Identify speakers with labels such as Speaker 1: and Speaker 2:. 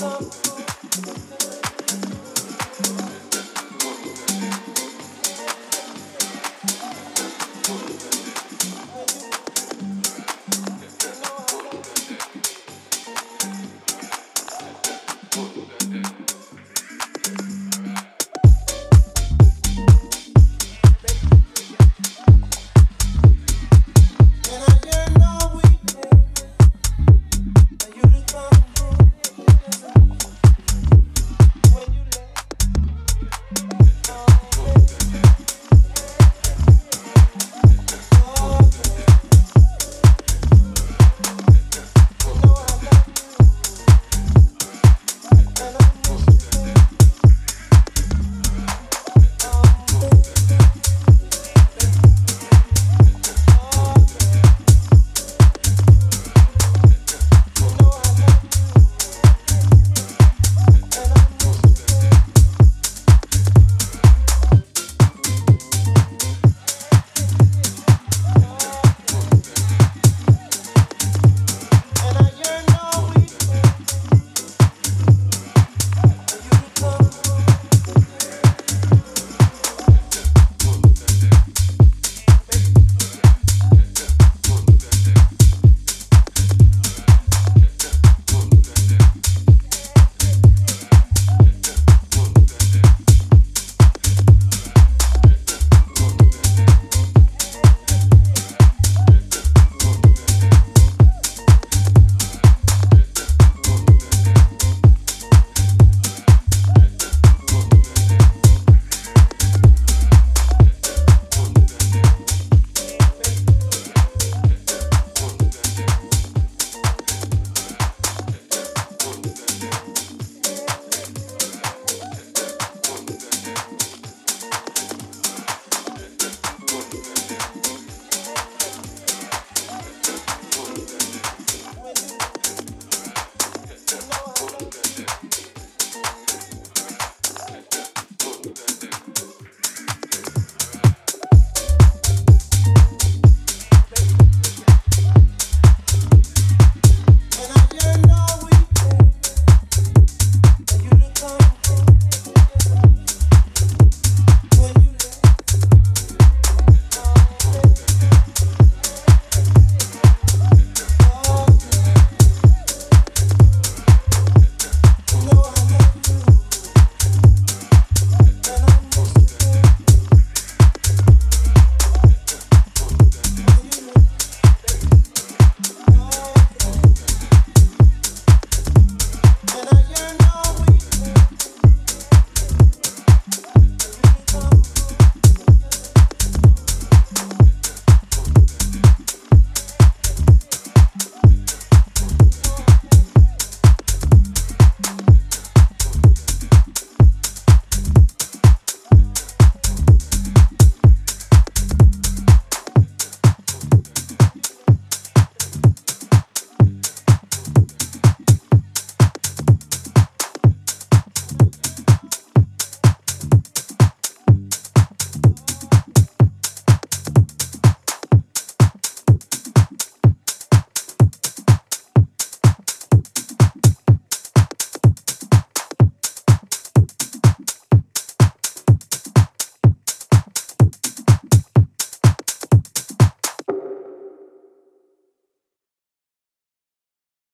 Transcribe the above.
Speaker 1: come